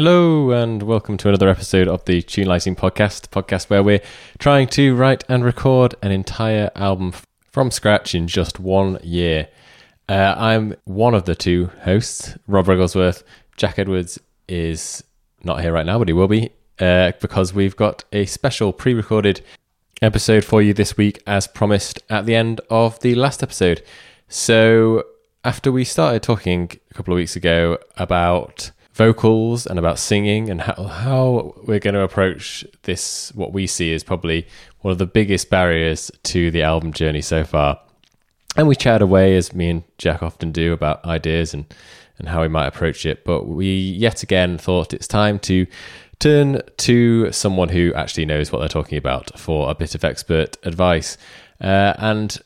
Hello, and welcome to another episode of the Tune Lighting Podcast, podcast where we're trying to write and record an entire album from scratch in just one year. Uh, I'm one of the two hosts, Rob Rugglesworth. Jack Edwards is not here right now, but he will be uh, because we've got a special pre recorded episode for you this week, as promised at the end of the last episode. So, after we started talking a couple of weeks ago about vocals and about singing and how, how we're going to approach this, what we see is probably one of the biggest barriers to the album journey so far. And we chatted away, as me and Jack often do, about ideas and, and how we might approach it. But we yet again thought it's time to turn to someone who actually knows what they're talking about for a bit of expert advice. Uh, and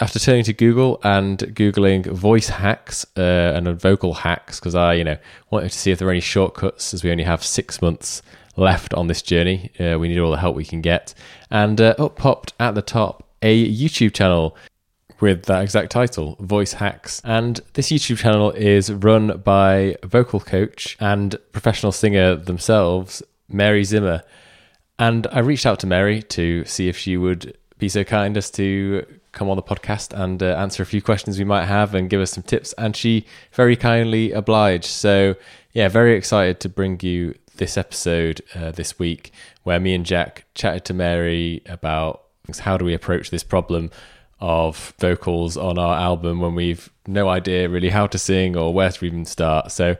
after turning to Google and Googling voice hacks uh, and vocal hacks, because I, you know, wanted to see if there are any shortcuts as we only have six months left on this journey. Uh, we need all the help we can get. And uh, up popped at the top a YouTube channel with that exact title, Voice Hacks. And this YouTube channel is run by vocal coach and professional singer themselves, Mary Zimmer. And I reached out to Mary to see if she would be so kind as to come on the podcast and uh, answer a few questions we might have and give us some tips. And she very kindly obliged. So, yeah, very excited to bring you this episode uh, this week where me and Jack chatted to Mary about how do we approach this problem of vocals on our album when we've no idea really how to sing or where to even start. So,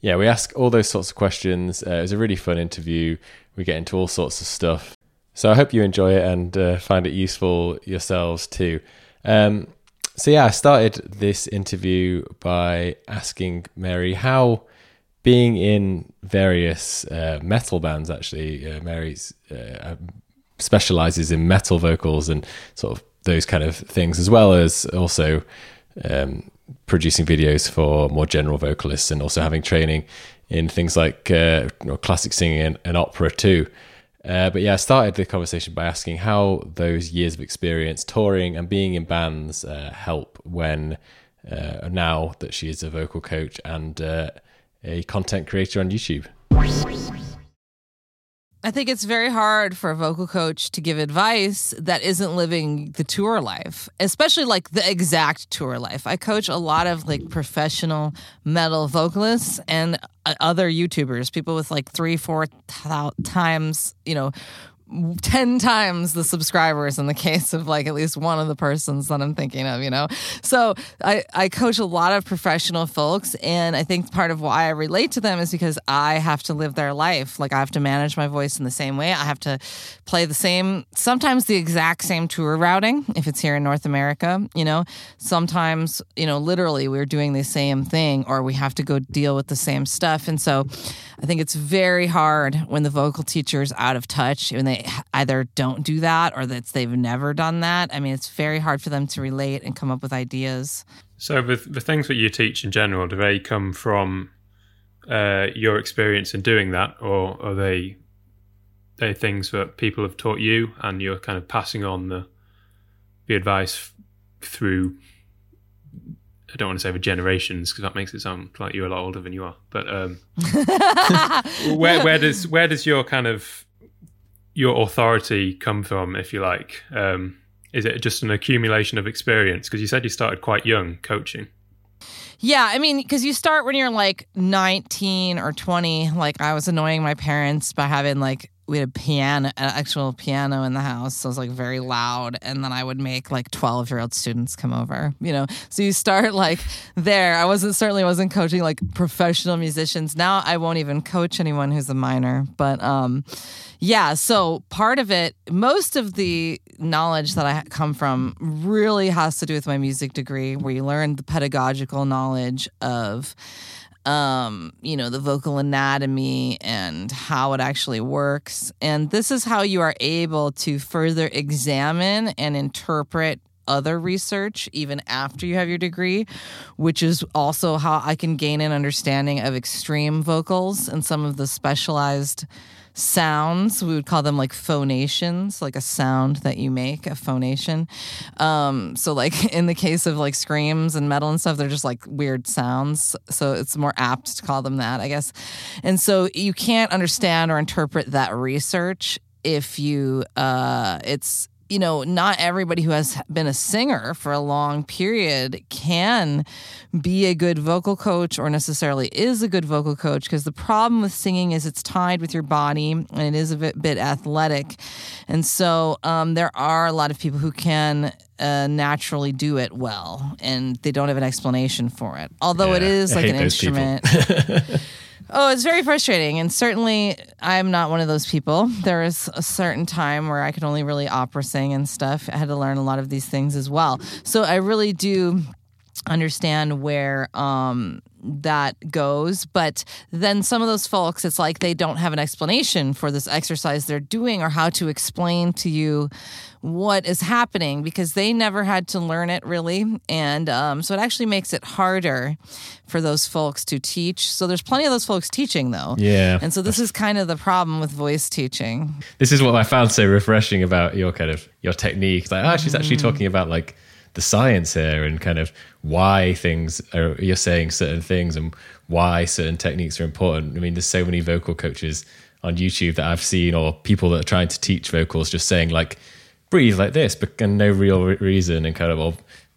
yeah, we ask all those sorts of questions. Uh, it was a really fun interview. We get into all sorts of stuff. So I hope you enjoy it and uh, find it useful yourselves too. Um, so yeah, I started this interview by asking Mary how being in various uh, metal bands. Actually, uh, Mary's uh, specializes in metal vocals and sort of those kind of things, as well as also um, producing videos for more general vocalists and also having training in things like uh, classic singing and, and opera too. Uh, but yeah, I started the conversation by asking how those years of experience touring and being in bands uh, help when uh, now that she is a vocal coach and uh, a content creator on YouTube. I think it's very hard for a vocal coach to give advice that isn't living the tour life, especially like the exact tour life. I coach a lot of like professional metal vocalists and uh, other YouTubers, people with like three, four times, you know, 10 times the subscribers in the case of like at least one of the persons that I'm thinking of, you know? So I, I coach a lot of professional folks. And I think part of why I relate to them is because I have to live their life. Like I have to manage my voice in the same way. I have to play the same, sometimes the exact same tour routing if it's here in North America, you know? Sometimes, you know, literally we're doing the same thing or we have to go deal with the same stuff. And so I think it's very hard when the vocal teacher is out of touch and they either don't do that or that they've never done that. I mean, it's very hard for them to relate and come up with ideas. So, with the things that you teach in general, do they come from uh, your experience in doing that, or are they they things that people have taught you and you're kind of passing on the the advice through I don't want to say for generations because that makes it sound like you're a lot older than you are. But um, where where does where does your kind of your authority come from, if you like? Um, is it just an accumulation of experience? Because you said you started quite young coaching. Yeah, I mean, because you start when you're like 19 or 20. Like, I was annoying my parents by having like we had a piano, an actual piano in the house. So it was like very loud. And then I would make like 12 year old students come over, you know? So you start like there. I wasn't, certainly wasn't coaching like professional musicians. Now I won't even coach anyone who's a minor. But um, yeah, so part of it, most of the knowledge that I come from really has to do with my music degree, where you learn the pedagogical knowledge of um, you know, the vocal anatomy and how it actually works. And this is how you are able to further examine and interpret other research even after you have your degree, which is also how I can gain an understanding of extreme vocals and some of the specialized sounds. We would call them like phonations, like a sound that you make, a phonation. Um, so, like in the case of like screams and metal and stuff, they're just like weird sounds. So, it's more apt to call them that, I guess. And so, you can't understand or interpret that research if you uh it's you know, not everybody who has been a singer for a long period can be a good vocal coach or necessarily is a good vocal coach because the problem with singing is it's tied with your body and it is a bit, bit athletic. And so um, there are a lot of people who can uh, naturally do it well and they don't have an explanation for it. Although Yeah, it is like an instrument. Oh, it's very frustrating. And certainly, I'm not one of those people. There is a certain time where I could only really opera sing and stuff. I had to learn a lot of these things as well. So I really do understand where um, that goes. But then some of those folks, it's like they don't have an explanation for this exercise they're doing or how to explain to you what is happening because they never had to learn it really. And um, so it actually makes it harder for those folks to teach. So there's plenty of those folks teaching though. Yeah. And so this is kind of the problem with voice teaching. this is what I found so refreshing about your kind of your technique. Like, oh, she's actually talking about like the science here and kind of why things are you're saying certain things and why certain techniques are important. I mean, there's so many vocal coaches on YouTube that I've seen or people that are trying to teach vocals just saying like breathe like this, but and no real re- reason and kind of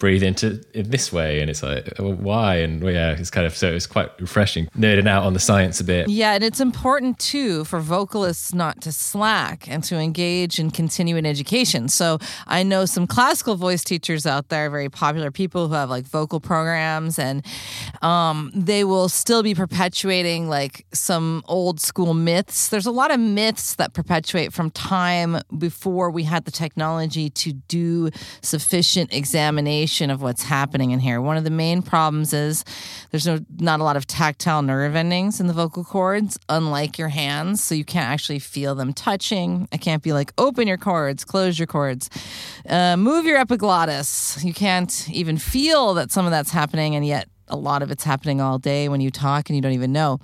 breathe into in this way and it's like well, why and well, yeah it's kind of so it's quite refreshing nerding out on the science a bit Yeah, and it's important too for vocalists not to slack and to engage in continuing education. So I know some classical voice teachers out there, very popular people who have like vocal programs, and um, they will still be perpetuating like some old school myths. There's a lot of myths that perpetuate from time before we had the technology to do sufficient examination of what's happening in here. One of the main problems is there's no not a lot of tactile nerve endings in the vocal cords, unlike your hands, so you can't actually feel them touching. I can't be like open your cords, close your cords, uh, move your epiglottis. You can't even feel that some of that's happening, and yet a lot of it's happening all day when you talk and you don't even know.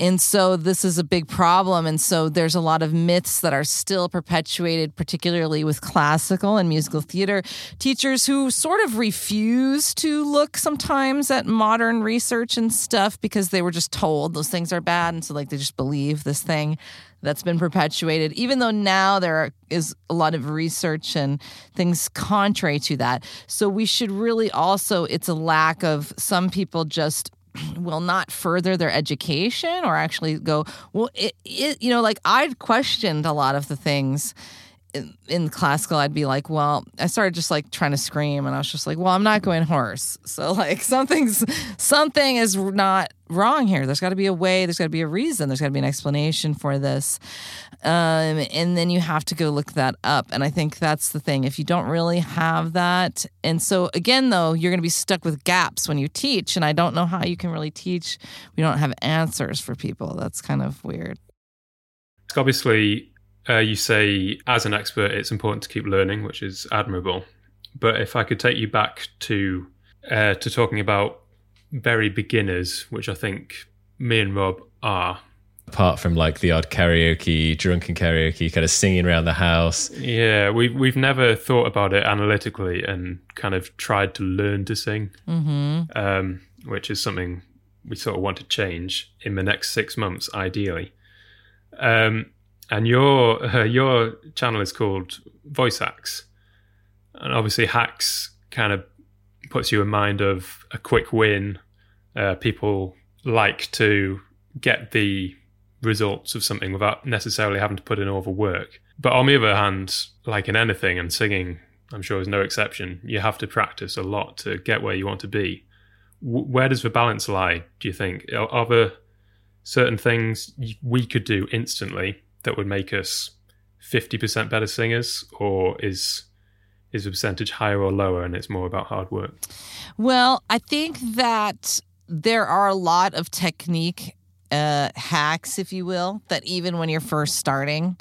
And so this is a big problem. And so there's a lot of myths that are still perpetuated, particularly with classical and musical theater teachers who sort of refuse to look sometimes at modern research and stuff because they were just told those things are bad. And so, like, they just believe this thing that's been perpetuated, even though now there is a lot of research and things contrary to that. So we should really also, it's a lack of some people just will not further their education or actually go, well, it, it you know, like I'd questioned a lot of the things in, classical, I'd be like, well, I started just like trying to scream, and I was just like, well, I'm not going hoarse. So like something's something is not wrong here. There's got to be a way. There's got to be a reason. There's got to be an explanation for this, um, and then you have to go look that up. And I think that's the thing. If you don't really have that, and so again, though, you're going to be stuck with gaps when you teach. And I don't know how you can really teach. We don't have answers for people. That's kind of weird. It's obviously, uh, you say as an expert, it's important to keep learning, which is admirable. But if I could take you back to uh, to talking about very beginners, which I think me and Rob are. apart from like the odd karaoke drunken karaoke kind of singing around the house Yeah, we've we've never thought about it analytically and kind of tried to learn to sing, Mm-hmm. um, which is something we sort of want to change in the next six months, ideally. Um, and your uh, your channel is called Voice Hacks, and obviously hacks kind of puts you in mind of a quick win. Uh, people like to get the results of something without necessarily having to put in all the work. But on the other hand, like in anything, and singing, I'm sure is no exception, you have to practice a lot to get where you want to be. W- where does the balance lie, do you think? Are, are there certain things we could do instantly that would make us 50% better singers, or is is the percentage higher or lower and it's more about hard work? Well, I think that there are a lot of technique uh, hacks, if you will, that even when you're first starting,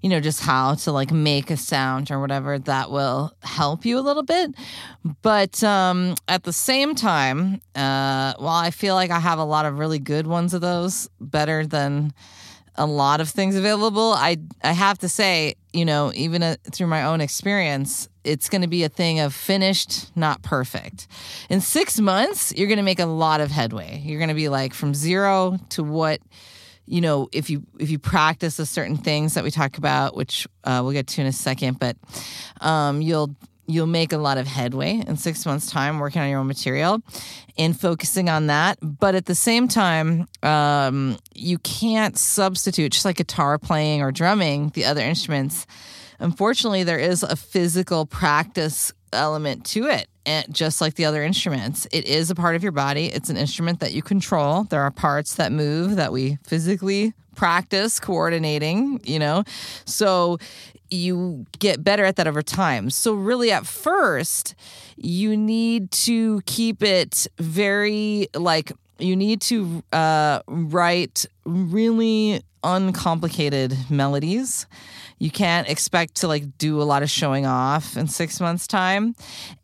you know, just how to like make a sound or whatever, that will help you a little bit. But um, at the same time, uh, while I feel like I have a lot of really good ones of those, better than a lot of things available. I I have to say, you know, even uh, through my own experience, it's going to be a thing of finished, not perfect. In 6 months, you're going to make a lot of headway. You're going to be like from 0 to what you know, if you if you practice the certain things that we talk about, which uh, we'll get to in a second, but um, you'll you'll make a lot of headway in six months' time working on your own material and focusing on that. But at the same time, um, you can't substitute, just like guitar playing or drumming, the other instruments. Unfortunately, there is a physical practice element to it. And just like the other instruments, it is a part of your body. It's an instrument that you control. There are parts that move that we physically practice coordinating, you know? So you get better at that over time. So, really, at first, you need to keep it very like you need to uh, write really uncomplicated melodies. You can't expect to like do a lot of showing off in six months time.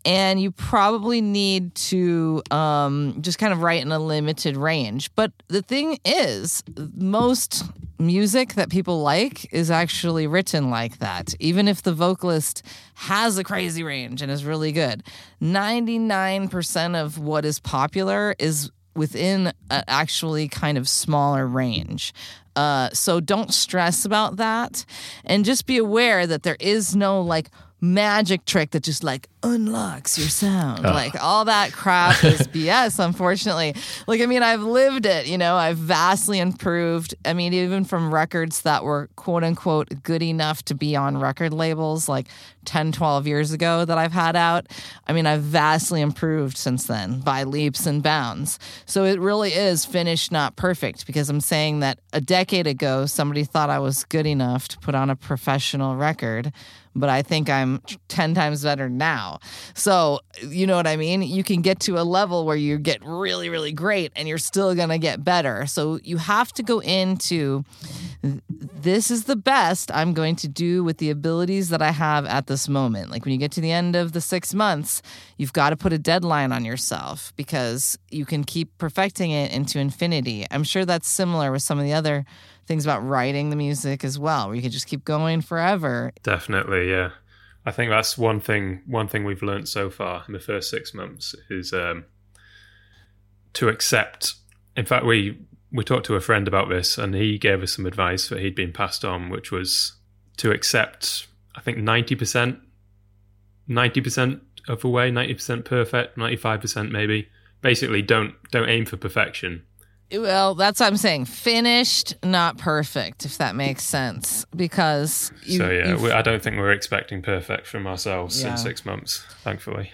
And you probably need to um, just kind of write in a limited range. But the thing is most music that people like is actually written like that. Even if the vocalist has a crazy range and is really good 99% of what is popular is within actually kind of smaller range uh, so don't stress about that. And just be aware that there is no like magic trick that just like unlocks your sound. Like all that crap is BS, unfortunately. Like, I mean, I've lived it, you know, I've vastly improved. I mean, even from records that were quote unquote good enough to be on record labels like 10, 12 years ago that I've had out. I mean, I've vastly improved since then by leaps and bounds. So it really is finished, not perfect, because I'm saying that a decade ago, somebody thought I was good enough to put on a professional record but I think I'm 10 times better now. So, you know what I mean? You can get to a level where you get really, really great and you're still going to get better. So, you have to go into this is the best I'm going to do with the abilities that I have at this moment. Like when you get to the end of the six months, you've got to put a deadline on yourself because you can keep perfecting it into infinity. I'm sure that's similar with some of the other things about writing the music as well, where you could just keep going forever. Definitely, yeah. I think that's one thing. One thing we've learned so far in the first six months is um, to accept. In fact, we we talked to a friend about this, and he gave us some advice that he'd been passed on, which was to accept. I think ninety percent, ninety percent of the way, ninety percent perfect, ninety five percent maybe. Basically, don't don't aim for perfection well, that's what I'm saying. Finished, not perfect, if that makes sense. Because you, so yeah, we, I don't think we're expecting perfect from ourselves yeah. in six months, thankfully.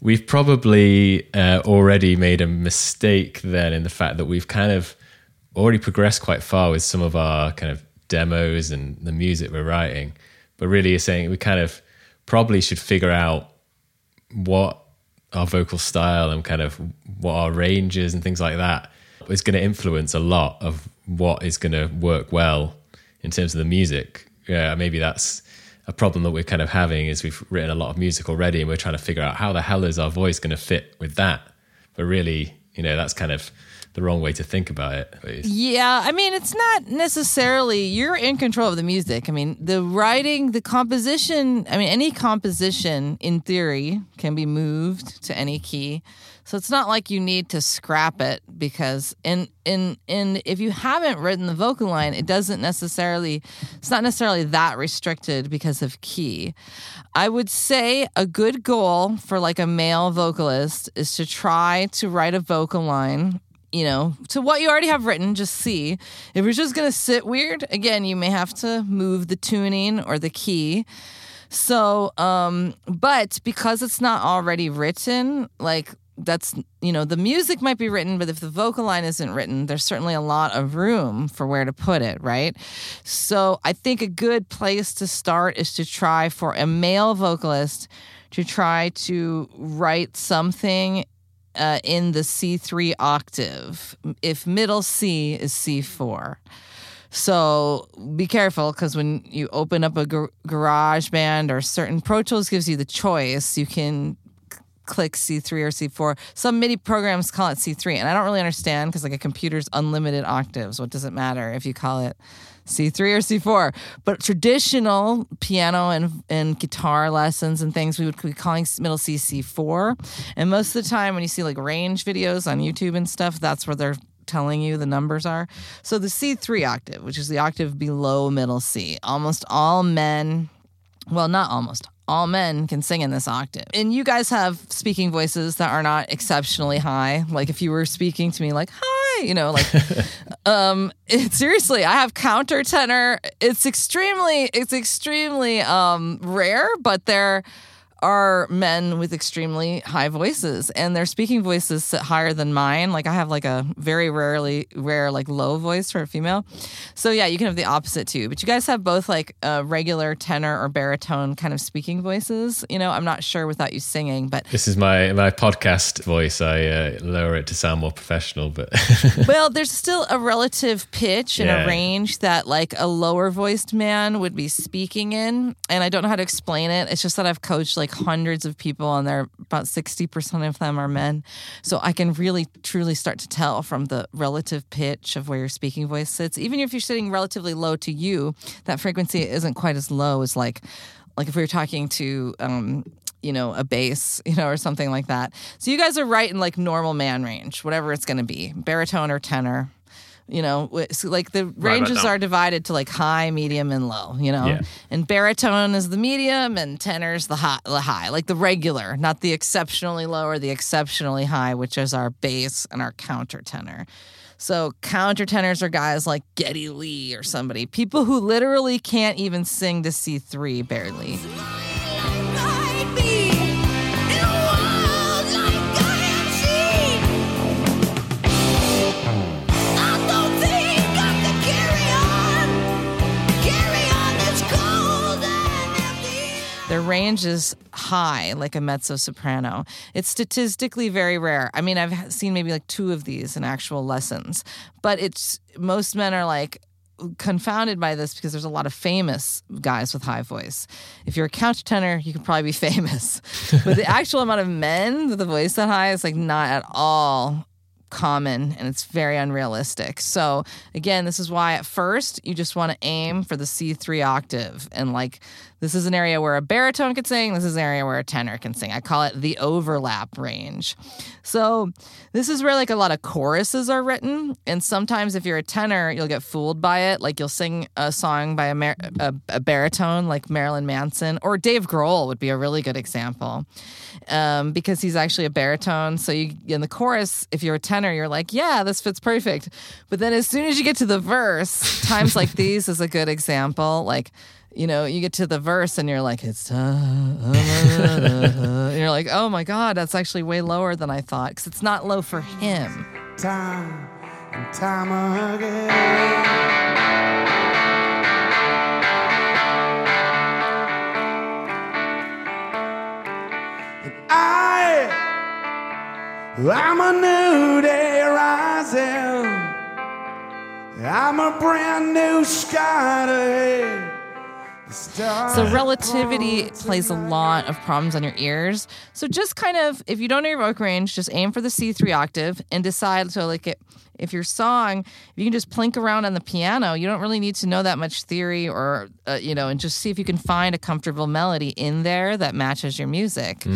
We've probably uh, already made a mistake then in the fact that we've kind of already progressed quite far with some of our kind of demos and the music we're writing, but really you're saying we kind of probably should figure out what our vocal style and kind of what our range is and things like that is going to influence a lot of what is going to work well in terms of the music. Yeah, maybe that's a problem that we're kind of having is we've written a lot of music already and we're trying to figure out how the hell is our voice going to fit with that. But really, you know, that's kind of the wrong way to think about it. Yeah, I mean, it's not necessarily you're in control of the music. I mean, the writing, the composition, I mean, any composition in theory can be moved to any key. So it's not like you need to scrap it because in in in if you haven't written the vocal line, it doesn't necessarily it's not necessarily that restricted because of key. I would say a good goal for like a male vocalist is to try to write a vocal line you know, to what you already have written, just see. If it's just going to sit weird, again, you may have to move the tuning or the key. So, um, but because it's not already written, like that's you know the music might be written but if the vocal line isn't written there's certainly a lot of room for where to put it right so i think a good place to start is to try for a male vocalist to try to write something uh, in the C3 octave if middle C is C4. So be careful because when you open up a gar- GarageBand or certain Pro Tools gives you the choice, you can click C3 or C4. Some MIDI programs call it C3, and I don't really understand because like a computer's unlimited octaves. What does it matter if you call it C3 or C4? But traditional piano and, and guitar lessons and things, we would be calling middle C C4. And most of the time, when you see like range videos on YouTube and stuff, that's where they're telling you the numbers are. So the C3 octave, which is the octave below middle C, almost all men, well, not almost, all men can sing in this octave. And you guys have speaking voices that are not exceptionally high. Like if you were speaking to me like, hi, you know, like, um, it, seriously, I have countertenor. It's extremely, it's extremely um, rare, but they're, are men with extremely high voices and their speaking voices sit higher than mine. Like i have like a very rarely rare like low voice for a female. So yeah you can have the opposite too. But you guys have both like a regular tenor or baritone kind of speaking voices. You know i'm not sure without you singing but This is my my podcast voice. I uh, lower it to sound more professional, but well there's still a relative pitch and Yeah. a range that like a lower voiced man would be speaking in and i don't know how to explain it. It's just that i've coached like hundreds of people and they're about 60% of them are men. So i can really truly start to tell from the relative pitch of where your speaking voice sits. Even if you're sitting relatively low to you that frequency isn't quite as low as like like if we were talking to um you know a bass you know or something like that. So you guys are right in like normal man range whatever it's going to be baritone or tenor you know so like the ranges down. are divided to like high medium and low you know Yeah. and baritone is the medium and tenor's the high, the high like the regular not the exceptionally low or the exceptionally high which is our bass and our countertenor so countertenors are guys like Geddy Lee or somebody, people who literally can't even sing to C3 barely. Range is high, like a mezzo soprano. It's statistically very rare. I mean, I've seen maybe like two of these in actual lessons, but it's most men are like confounded by this because there's a lot of famous guys with high voice. If you're a countertenor, you could probably be famous, but the actual amount of men with a voice that high is like not at all common and it's very unrealistic. So again, this is why at first you just want to aim for the C3 octave and like this is an area where a baritone can sing, this is an area where a tenor can sing. I call it the overlap range. So this is where like a lot of choruses are written and sometimes if you're a tenor, you'll get fooled by it. Like you'll sing a song by a, mar- a, a baritone like Marilyn Manson or Dave Grohl would be a really good example. Um, because he's actually a baritone. So you in the chorus, if you're a tenor, you're like, yeah, this fits perfect. But then as soon as you get to the verse, times like these is a good example. Like, you know, you get to the verse and you're like, it's, uh, uh, uh, uh, and you're like, oh my God, that's actually way lower than I thought because it's not low for him. time and time again. I, I'm a new day rising. I'm a brand new sky ahead. So relativity plays a lot of problems on your ears. So just kind of, if you don't know your vocal range, just aim for the C3 octave and decide. So like it, if your song, if you can just plink around on the piano, you don't really need to know that much theory or, uh, you know, and just see if you can find a comfortable melody in there that matches your music.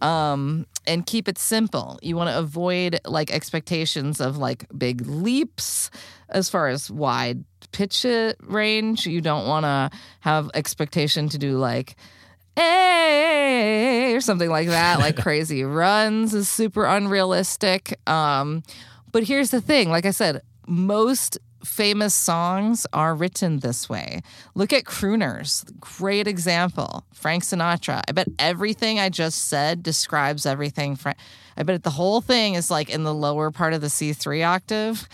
Um, and keep it simple. You want to avoid like expectations of like big leaps as far as wide pitch it range. You don't want to have expectation to do like hey or something like that. Like crazy runs is super unrealistic. Um but here's the thing. Like i said most famous songs are written this way. Look at crooners. Great example. Frank sinatra. I bet everything i just said describes everything i bet the whole thing is like in the lower part of the c3 octave.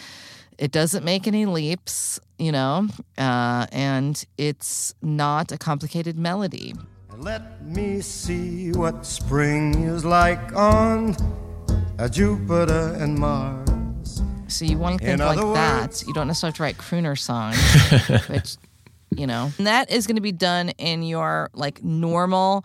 It doesn't make any leaps, you know, uh, and it's not a complicated melody. Let me see what spring is like on a Jupiter and Mars. So you want to think like other that. You don't necessarily have to write crooner songs, which you know. And that is going to be done in your like normal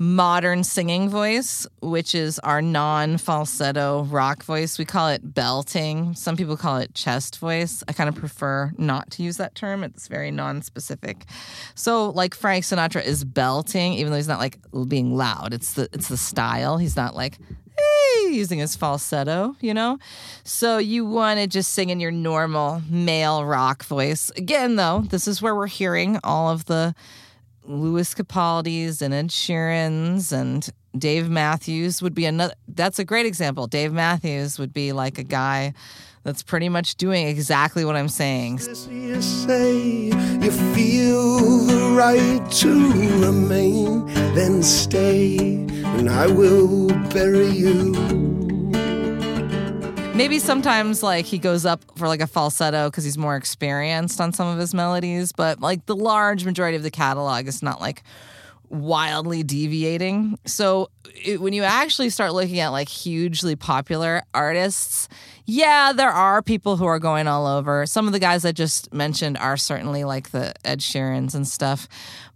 modern singing voice, which is our non-falsetto rock voice. We call it belting. Some people call it chest voice. I kind of prefer not to use that term. It's very non-specific. So like Frank Sinatra is belting even though he's not like being loud. It's the it's the style. He's not like using his falsetto, you know? So you want to just sing in your normal male rock voice. Again, though, this is where we're hearing all of the Lewis Capaldi's and Ed Sheeran's and Dave Matthews would be another. That's a great example. Dave Matthews would be like a guy that's pretty much doing exactly what I'm saying. You say you feel the right to remain, then stay, and I will bury you. Maybe sometimes like he goes up for like a falsetto because he's more experienced on some of his melodies, but like the large majority of the catalog is not like wildly deviating. So it, when you actually start looking at like hugely popular artists, yeah, there are people who are going all over. Some of the guys I just mentioned are certainly like the Ed Sheerans and stuff.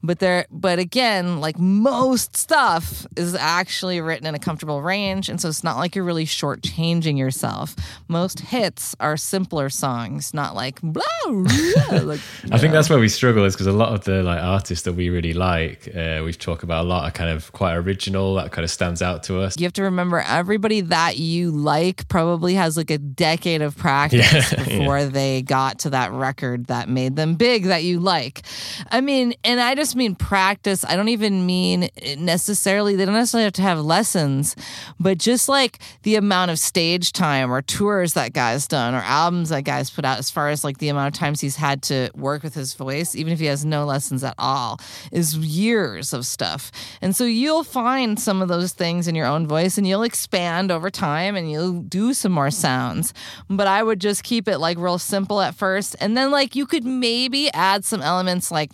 But there but again, like most stuff is actually written in a comfortable range, and so it's not like you're really shortchanging yourself. Most hits are simpler songs, not like blah, blah like I think that's where we struggle is because a lot of the like artists that we really like, uh, we talk about a lot, are kind of quite original. That kind of stands out to us. you have to remember everybody that you like probably has like a decade of practice Yeah, before they got to that record that made them big that you like. I mean, and I just mean practice. I don't even mean necessarily, they don't necessarily have to have lessons, but just like the amount of stage time or tours that guy's done or albums that guy's put out, as far as like the amount of times he's had to work with his voice, even if he has no lessons at all, is years of stuff. And so you'll find some of those things in your own voice and you'll expand over time and you'll do some more sounds. But I would just keep it like real simple at first. And then like you could maybe add some elements like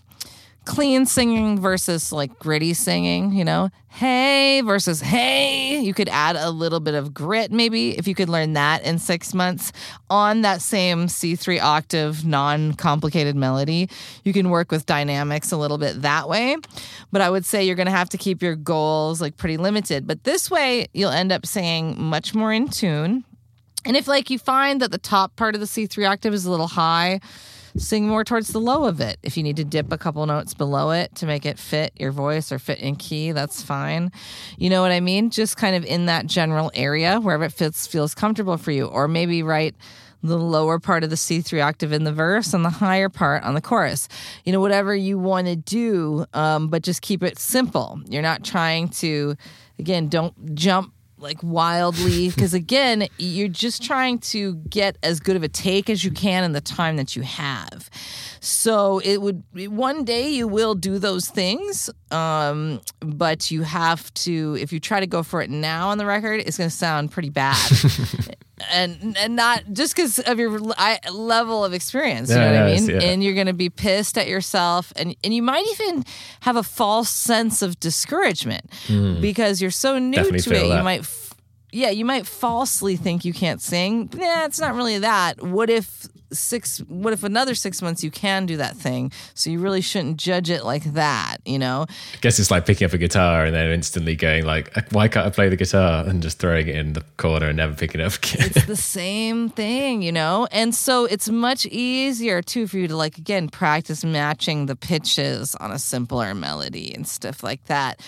clean singing versus like gritty singing, you know? Hey versus hey. You could add a little bit of grit maybe if you could learn that in six months on that same C3 octave, non complicated melody. You can work with dynamics a little bit that way. But I would say you're going to have to keep your goals like pretty limited. But this way, you'll end up singing much more in tune. And if like you find that the top part of the C3 octave is a little high, sing more towards the low of it. If you need to dip a couple notes below it to make it fit your voice or fit in key, that's fine. You know what I mean? Just kind of in that general area wherever it fits feels comfortable for you or maybe write the lower part of the C3 octave in the verse and the higher part on the chorus. You know, whatever you want to do, um, but just keep it simple. You're not trying to, again, don't jump like wildly because again you're just trying to get as good of a take as you can in the time that you have. So it would one day you will do those things um, but you have to if you try to go for it now on the record it's going to sound pretty bad and and not just because of your I, level of experience you know what i I mean yeah. and you're going to be pissed at yourself and and you might even have a false sense of discouragement hmm. because you're so new Definitely to it that. you might f- yeah you might falsely think you can't sing nah it's not really that what if six what if another six months you can do that thing so you really shouldn't judge it like that you know I guess it's like picking up a guitar and then instantly going like, uh, why can't I play the guitar? And just throwing it in the corner and never picking it up again. it's the same thing, you know? And so it's much easier too for you to like again practice matching the pitches on a simpler melody and stuff like that.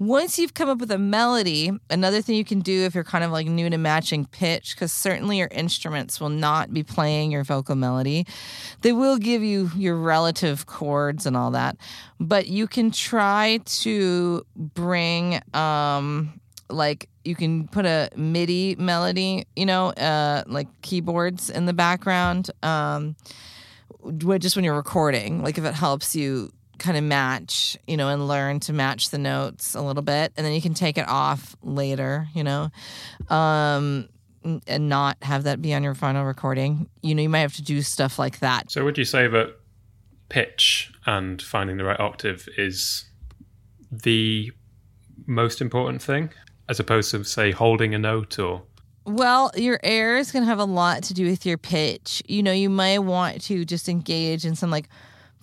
Once you've come up with a melody, another thing you can do if you're kind of like new to matching pitch, because certainly your instruments will not be playing your vocal melody. They will give you your relative chords and all that, but you can try to bring um like you can put a MIDI melody, you know, uh, like keyboards in the background, um, just when you're recording. Like if it helps you kind of match, you know, and learn to match the notes a little bit, and then you can take it off later, you know, um, and not have that be on your final recording. You know, you might have to do stuff like that. So would you say that pitch and finding the right octave is the most important thing, as opposed to say holding a note or Well, your air is going to have a lot to do with your pitch. You know, you might want to just engage in some like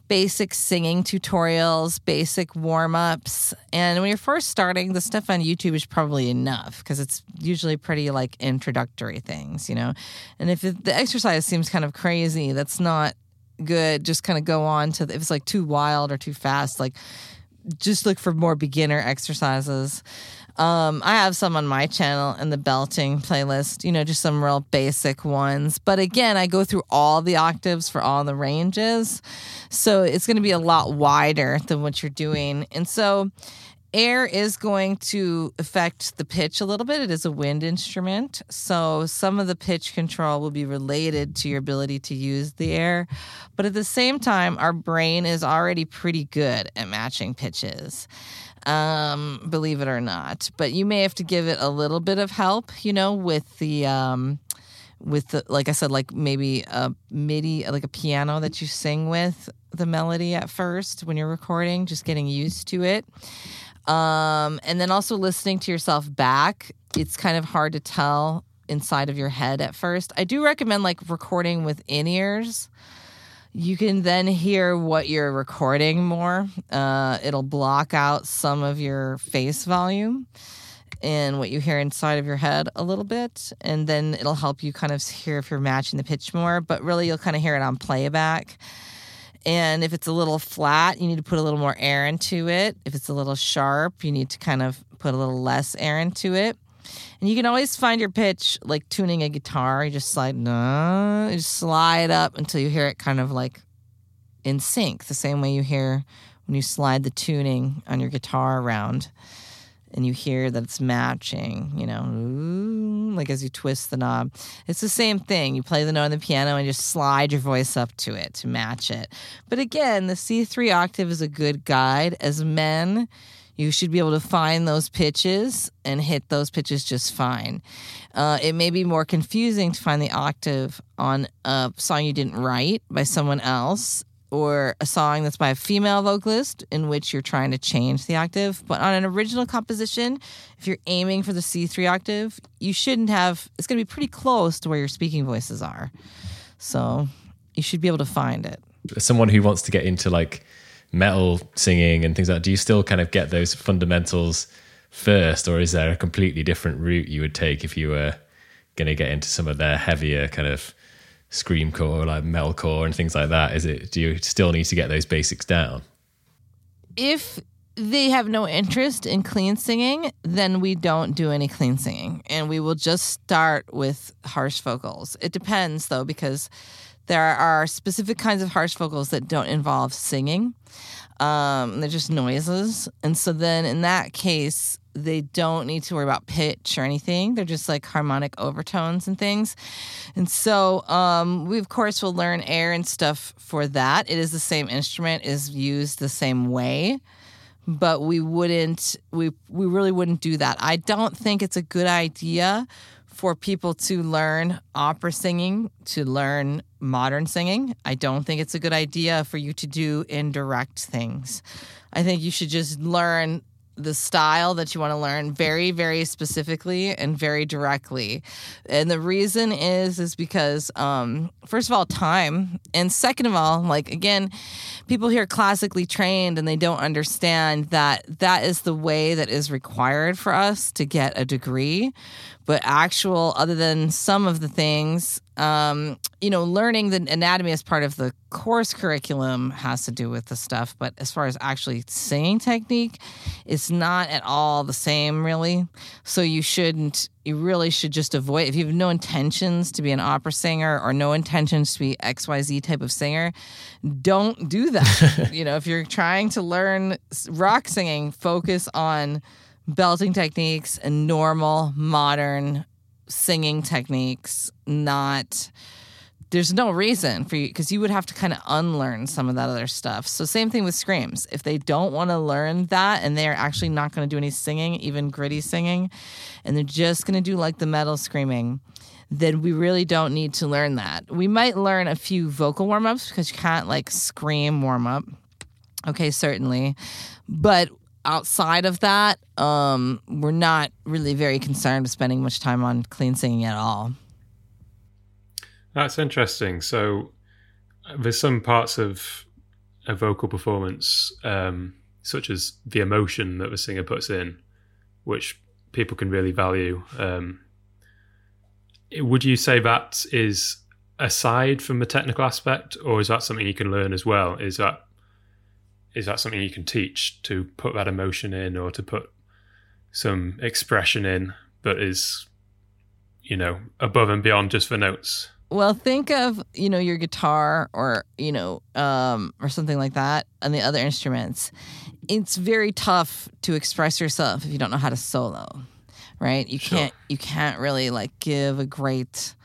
basic singing tutorials, basic warm ups. And when you're first starting, the stuff on YouTube is probably enough because it's usually pretty like introductory things, you know? And if the exercise seems kind of crazy, that's not good. Just kind of go on to, if it's like too wild or too fast, like just look for more beginner exercises. Um, I have some on my channel in the belting playlist, you know, just some real basic ones. But again, I go through all the octaves for all the ranges. So it's going to be a lot wider than what you're doing. And so air is going to affect the pitch a little bit. It is a wind instrument. So some of the pitch control will be related to your ability to use the air. But at the same time, our brain is already pretty good at matching pitches um, believe it or not. But you may have to give it a little bit of help, you know, with the um, with the like I said, like maybe a MIDI, like a piano that you sing with the melody at first when you're recording, just getting used to it. Um, and then also listening to yourself back. It's kind of hard to tell inside of your head at first. I do recommend like recording with in ears you can then hear what you're recording more. Uh, it'll block out some of your face volume and what you hear inside of your head a little bit. And then it'll help you kind of hear if you're matching the pitch more. But really, you'll kind of hear it on playback. And if it's a little flat, you need to put a little more air into it. If it's a little sharp, you need to kind of put a little less air into it. And you can always find your pitch like tuning a guitar. You just slide, no, you just slide up until you hear it kind of like in sync, the same way you hear when you slide the tuning on your guitar around and you hear that it's matching, you know, like as you twist the knob. It's the same thing. You play the note on the piano and just slide your voice up to it to match it. But again, the C3 octave is a good guide. As men, you should be able to find those pitches and hit those pitches just fine. Uh, it may be more confusing to find the octave on a song you didn't write by someone else or a song that's by a female vocalist in which you're trying to change the octave. But on an original composition, if you're aiming for the C3 octave, you shouldn't have, it's going to be pretty close to where your speaking voices are. So you should be able to find it. Someone who wants to get into like metal singing and things like that, do you still kind of get those fundamentals first, or is there a completely different route you would take if you were going to get into some of their heavier kind of screamcore, like metalcore, and things like that? Is it? Do you still need to get those basics down? If they have no interest in clean singing, then we don't do any clean singing, and we will just start with harsh vocals. It depends though, because there are specific kinds of harsh vocals that don't involve singing. Um, they're just noises. And so then in that case, they don't need to worry about pitch or anything. They're just like harmonic overtones and things. And so um, we, of course, will learn air and stuff for that. It is the same instrument, is used the same way. But we wouldn't, we, we really wouldn't do that. I don't think it's a good idea for people to learn opera singing, to learn modern singing. I don't think it's a good idea for you to do indirect things. I think you should just learn the style that you want to learn very very specifically and very directly and the reason is is because um, first of all time and second of all like again people hear classically trained and they don't understand that that is the way that is required for us to get a degree but actual other than some of the things um, you know learning the anatomy as part of the course curriculum has to do with the stuff but as far as actually singing technique it's not at all the same really. So you shouldn't you really should just avoid if you have no intentions to be an opera singer or no intentions to be xyz type of singer don't do that. You know if you're trying to learn rock singing focus on belting techniques and normal modern singing techniques, not there's no reason for you because you would have to kind of unlearn some of that other stuff. So same thing with screams. If they don't want to learn that and they're actually not going to do any singing, even gritty singing, and they're just going to do like the metal screaming, then we really don't need to learn that. We might learn a few vocal warm ups because you can't like scream warm up. Okay, certainly. But outside of that, um, we're not really very concerned with spending much time on clean singing at all. That's interesting. So there's some parts of a vocal performance, um, such as the emotion that the singer puts in, which people can really value. Um, would you say that is aside from the technical aspect, or is that something you can learn as well? Is that is that something you can teach to put that emotion in, or to put some expression in that is, you know, above and beyond just the notes? Well, think of you know your guitar or you know um, or something like that, and the other instruments. It's very tough to express yourself if you don't know how to solo, right? You Sure. can't you can't really like give a great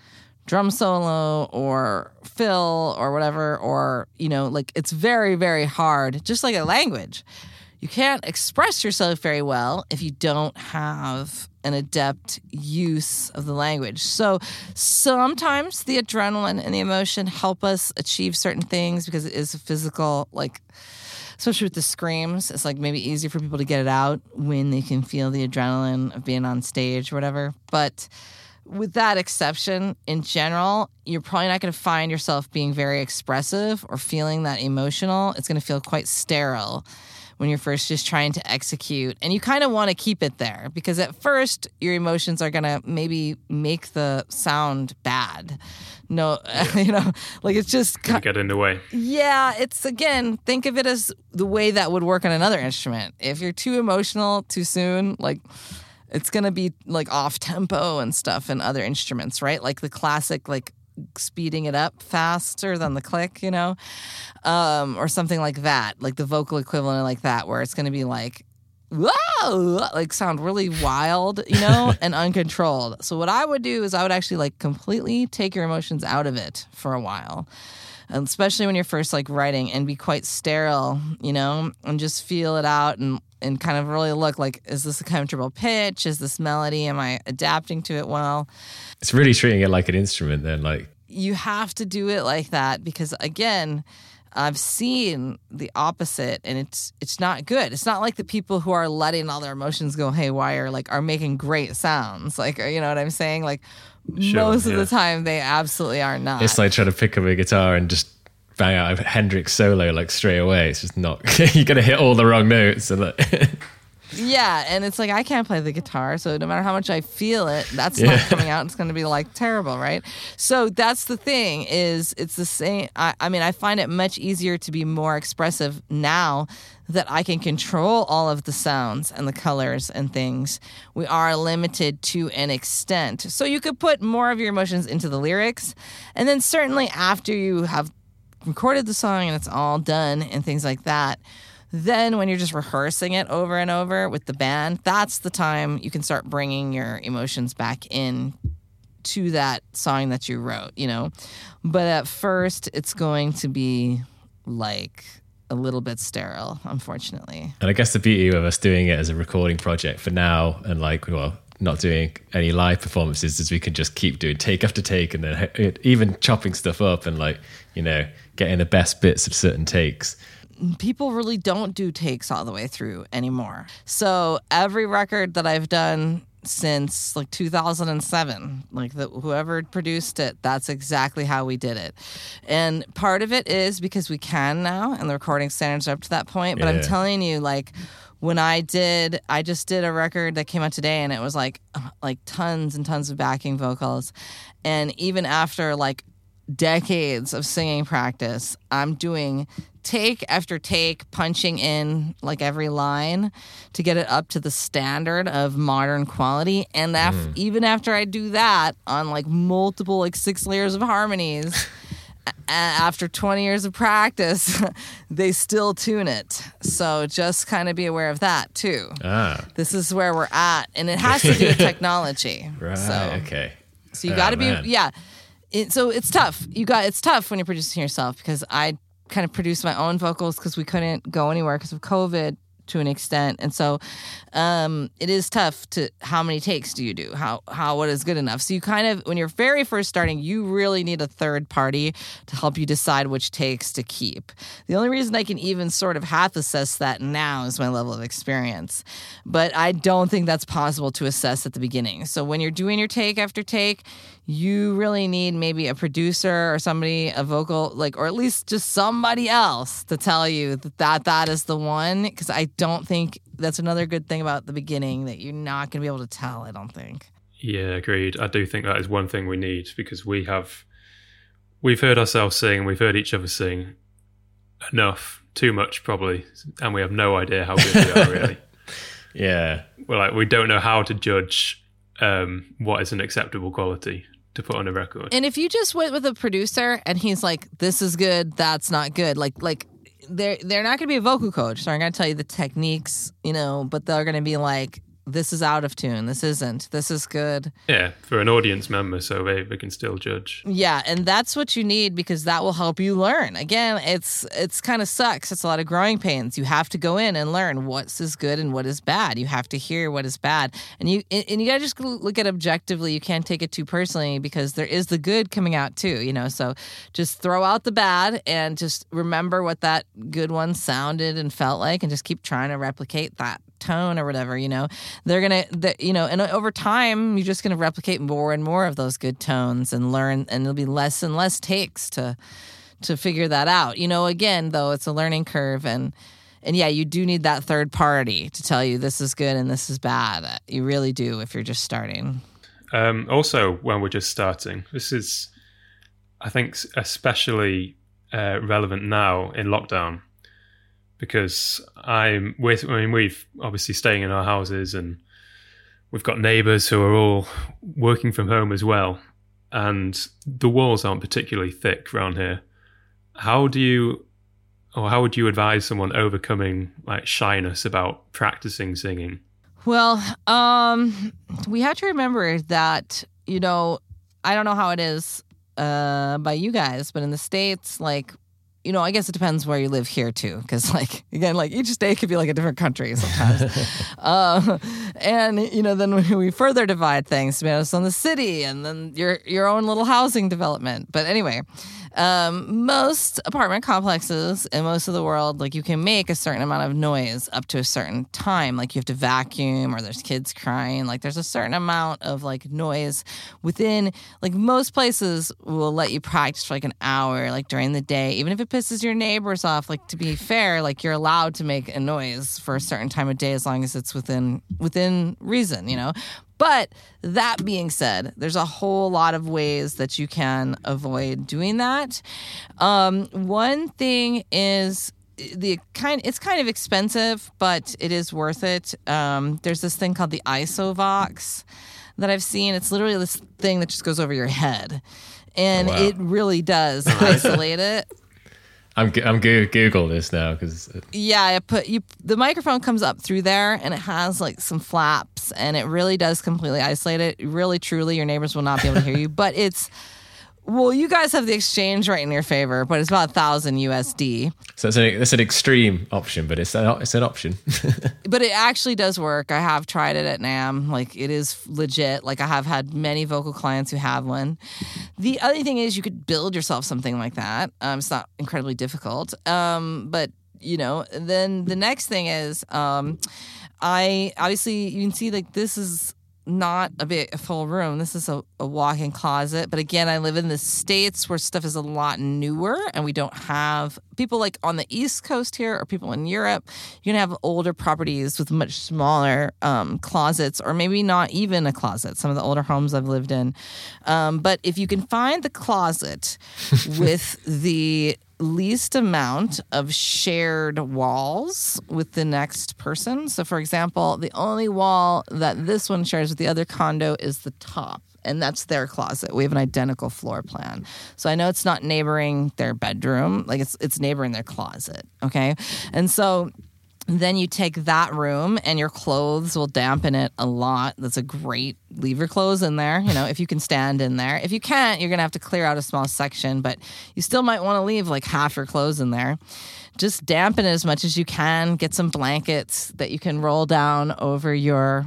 drum solo or fill or whatever or you know like it's very very hard just like a language you can't express yourself very well if you don't have an adept use of the language. So sometimes the adrenaline and the emotion help us achieve certain things because it is a physical, like, especially with the screams, it's like maybe easier for people to get it out when they can feel the adrenaline of being on stage or whatever. But with that exception, in general, you're probably not going to find yourself being very expressive or feeling that emotional. It's going to feel quite sterile when you're first just trying to execute. And you kind of want to keep it there because at first, your emotions are going to maybe make the sound bad. No, you know, like it's just ki- Get in the way. yeah, it's again, think of it as the way that would work on another instrument. If you're too emotional too soon, like it's going to be like off tempo and stuff and other instruments, right? Like the classic like speeding it up faster than the click, you know? Um or something like that, like the vocal equivalent like that where it's going to be like whoa, like sound really wild, you know, and uncontrolled. So what I would do is I would actually like completely take your emotions out of it for a while. Especially when you're first like writing and be quite sterile, you know, and just feel it out and and kind of really look like is this a comfortable pitch? Is this melody? Am I adapting to it well? It's really treating it like an instrument then, like you have to do it like that because again i've seen the opposite and it's it's not good. It's not like the people who are letting all their emotions go haywire like are making great sounds. Like you know what i'm saying? Like Sure, most of the time they absolutely are not. It's like trying to pick up a guitar and just bang out a Hendrix solo like straight away. It's just not you're gonna hit all the wrong notes and like Yeah, and it's like I can't play the guitar, so no matter how much I feel it, that's Yeah. not coming out. It's going to be like terrible, right? So that's the thing is it's the same. I, I mean, I find it much easier to be more expressive now that I can control all of the sounds and the colors and things. We are limited to an extent, so you could put more of your emotions into the lyrics, and then certainly after you have recorded the song and it's all done and things like that. Then, when you're just rehearsing it over and over with the band, that's the time you can start bringing your emotions back in to that song that you wrote, you know? But at first, it's going to be like a little bit sterile, unfortunately. And I guess the beauty of us doing it as a recording project for now and like, well, not doing any live performances is we can just keep doing take after take and then eh, even chopping stuff up and like, you know, getting the best bits of certain takes. People really don't do takes all the way through anymore. So every record that I've done since like 2007, like the, whoever produced it, that's exactly how we did it. And part of it is because we can now, and the recording standards are up to that point. But I'm telling you, like when I did, I just did a record that came out today, and it was like like tons and tons of backing vocals, and even after like decades of singing practice, I'm doing take after take, punching in like every line to get it up to the standard of modern quality. And af- even after I do that on like multiple, like six layers of harmonies, after 20 years of practice, they still tune it. So just kind of be aware of that too. Ah, This is where we're at, and it has to do with technology. right. So, okay. so you Oh, got to be, yeah. It, so it's tough. You got it's tough when you're producing yourself because I kind of produce my own vocals because we couldn't go anywhere because of COVID to an extent. And so um, it is tough to how many takes do you do? How how what is good enough? So you kind of when you're very first starting, you really need a third party to help you decide which takes to keep. The only reason I can even sort of half assess that now is my level of experience. But I don't think that's possible to assess at the beginning. So when you're doing your take after take, you really need maybe a producer or somebody, a vocal, like, or at least just somebody else to tell you that that, that is the one. Because I don't think that's another good thing about the beginning that you're not going to be able to tell, I don't think. Yeah, agreed. I do think that is one thing we need because we have we've heard ourselves sing and we've heard each other sing enough, too much probably, and we have no idea how good we are really. Yeah. We're like we don't know how to judge um, what is an acceptable quality to put on a record. And if you just went with a producer and he's like, "This is good, that's not good," like like they're they're not going to be a vocal coach. So they're going to tell you the techniques, you know, but they're going to be like, "This is out of tune. This isn't. This is good." yeah, for an audience member, so they, they can still judge. Yeah, and that's what you need because that will help you learn. Again, it's it's kind of sucks. It's a lot of growing pains. You have to go in and learn what is good and what is bad. You have to hear what is bad, and you and you gotta just look at it objectively. You can't take it too personally because there is the good coming out too. You know, so just throw out the bad and just remember what that good one sounded and felt like, and just keep trying to replicate that tone or whatever you know? They're gonna the, you know and over time you're just gonna replicate more and more of those good tones and learn and there'll be less and less takes to to figure that out. You know again though it's a learning curve and and yeah you do need that third party to tell you this is good and this is bad. You really do if you're just starting. Um, also, when we're just starting, this is, I think, especially uh, relevant now in lockdown because I'm with. I mean, we've obviously staying in our houses and we've got neighbours who are all working from home as well, and the walls aren't particularly thick around here. How do you, or how would you advise someone overcoming like shyness about practicing singing? Well, um, we have to remember that you know I don't know how it is uh, by you guys, but in the states, like you know, I guess it depends where you live here too, because like again, like each state could be like a different country sometimes. uh, and you know, then we further divide things based on the city and then your your own little housing development. But anyway, um, most apartment complexes in most of the world, like you can make a certain amount of noise up to a certain time. Like you have to vacuum or there's kids crying. Like there's a certain amount of like noise within, like most places will let you practice for like an hour, like during the day, even if it pisses your neighbors off. Like to be fair, like you're allowed to make a noise for a certain time of day as long as it's within, within reason, you know? But that being said, there's a whole lot of ways that you can avoid doing that. Um, one thing is the kind it's kind of expensive, but it is worth it. Um, there's this thing called the Isovox that I've seen. It's literally this thing that just goes over your head. And wow. it really does isolate it. I'm I'm go- Google this now because uh, Yeah, I put you. The microphone comes up through there, and it has like some flaps, and it really does completely isolate it. Really, truly, your neighbors will not be able to hear you. But it's well, you guys have the exchange rate in your favor, but it's about a thousand USD. so it's an it's an extreme option, but it's an it's an option. But it actually does work. I have tried it at NAMM. Like it is legit. Like I have had many vocal clients who have one. The other thing is you could build yourself something like that. Um, it's not incredibly difficult. Um, but you know, then the next thing is, um, I obviously you can see like this is not a bit a full room. This is a, a walk-in closet. But again, I live in the states where stuff is a lot newer, and we don't have people like on the East Coast here or people in Europe. You're gonna have older properties with much smaller um, closets, or maybe not even a closet. Some of the older homes I've lived in. Um, but if you can find the closet with the least amount of shared walls with the next person. So, for example, the only wall that this one shares with the other condo is the top. And that's their closet. We have an identical floor plan. So I know it's not neighboring their bedroom, like it's it's neighboring their closet. Okay. And so then you take that room and your clothes will dampen it a lot. That's a great leave your clothes in there, you know, if you can stand in there. If you can't, you're going to have to clear out a small section, but you still might want to leave like half your clothes in there. Just dampen it as much as you can. Get some blankets that you can roll down over your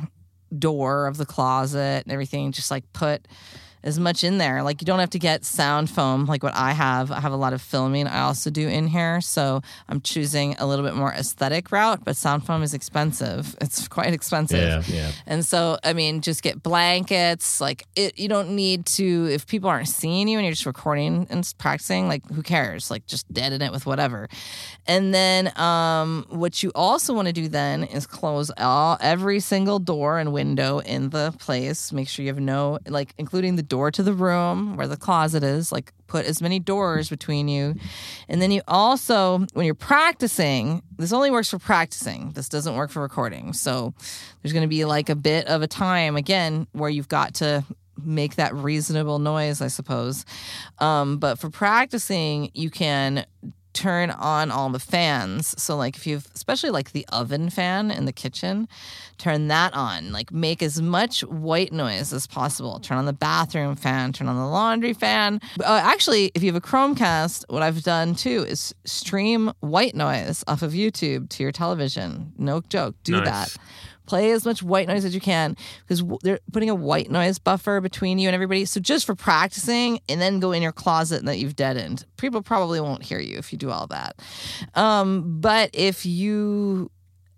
door of the closet and everything. Just like put as much in there. Like you don't have to get sound foam like what I have. I have a lot of filming I also do in here. So I'm choosing a little bit more aesthetic route, but sound foam is expensive. It's quite expensive. Yeah, yeah. And so, I mean, just get blankets. Like, it, you don't need to, if people aren't seeing you and you're just recording and practicing, like, who cares? Like, just deaden it with whatever. And then, um, what you also want to do then is close all every single door and window in the place. Make sure you have no, like, including the door to the room where the closet is. Like, put as many doors between you. And then you also, when you're practicing, this only works for practicing. This doesn't work for recording. So there's going to be like a bit of a time again where you've got to make that reasonable noise, I suppose. Um, but for practicing, you can turn on all the fans. So like if you've especially like the oven fan in the kitchen, turn that on. Like make as much white noise as possible. Turn on the bathroom fan, turn on the laundry fan. Uh, actually, if you have a Chromecast, what I've done too is stream white noise off of YouTube to your television. No joke. Do Nice. that. Play as much white noise as you can because they're putting a white noise buffer between you and everybody. So just for practicing, and then go in your closet that you've deadened. People probably won't hear you if you do all that. Um, but if you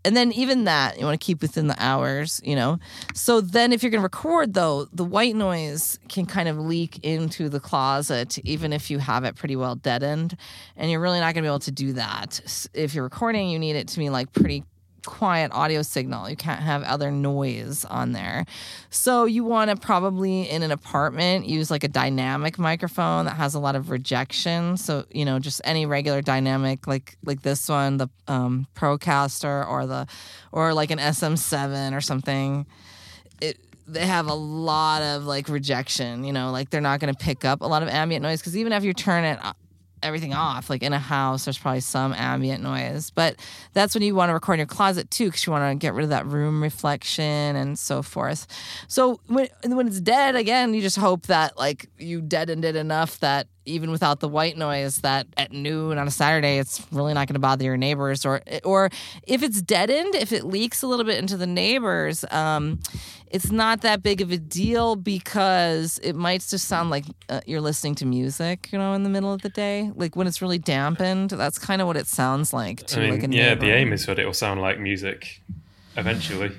and then even that you want to keep within the hours you know so then if you're going to record though the white noise can kind of leak into the closet even if you have it pretty well deadened and you're really not going to be able to do that if you're recording you need it to be like pretty quiet audio signal. You can't have other noise on there. So you want to probably in an apartment use like a dynamic microphone that has a lot of rejection. So, you know, just any regular dynamic like like this one, the um Procaster or the or like an SM7 or something. It they have a lot of like rejection, you know, like they're not going to pick up a lot of ambient noise because even if you turn it everything off. Like in a house, there's probably some ambient noise, but that's when you want to record in your closet too, because you want to get rid of that room reflection and so forth. So when when it's dead again, you just hope that like you deadened it enough that even without the white noise, that at noon on a Saturday, it's really not going to bother your neighbors. Or or if it's deadened, if it leaks a little bit into the neighbors. Um, it's not that big of a deal because it might just sound like uh, you're listening to music, you know, in the middle of the day. Like when it's really dampened, that's kind of what it sounds like to I mean, like a yeah, the aim is that it will sound like music eventually.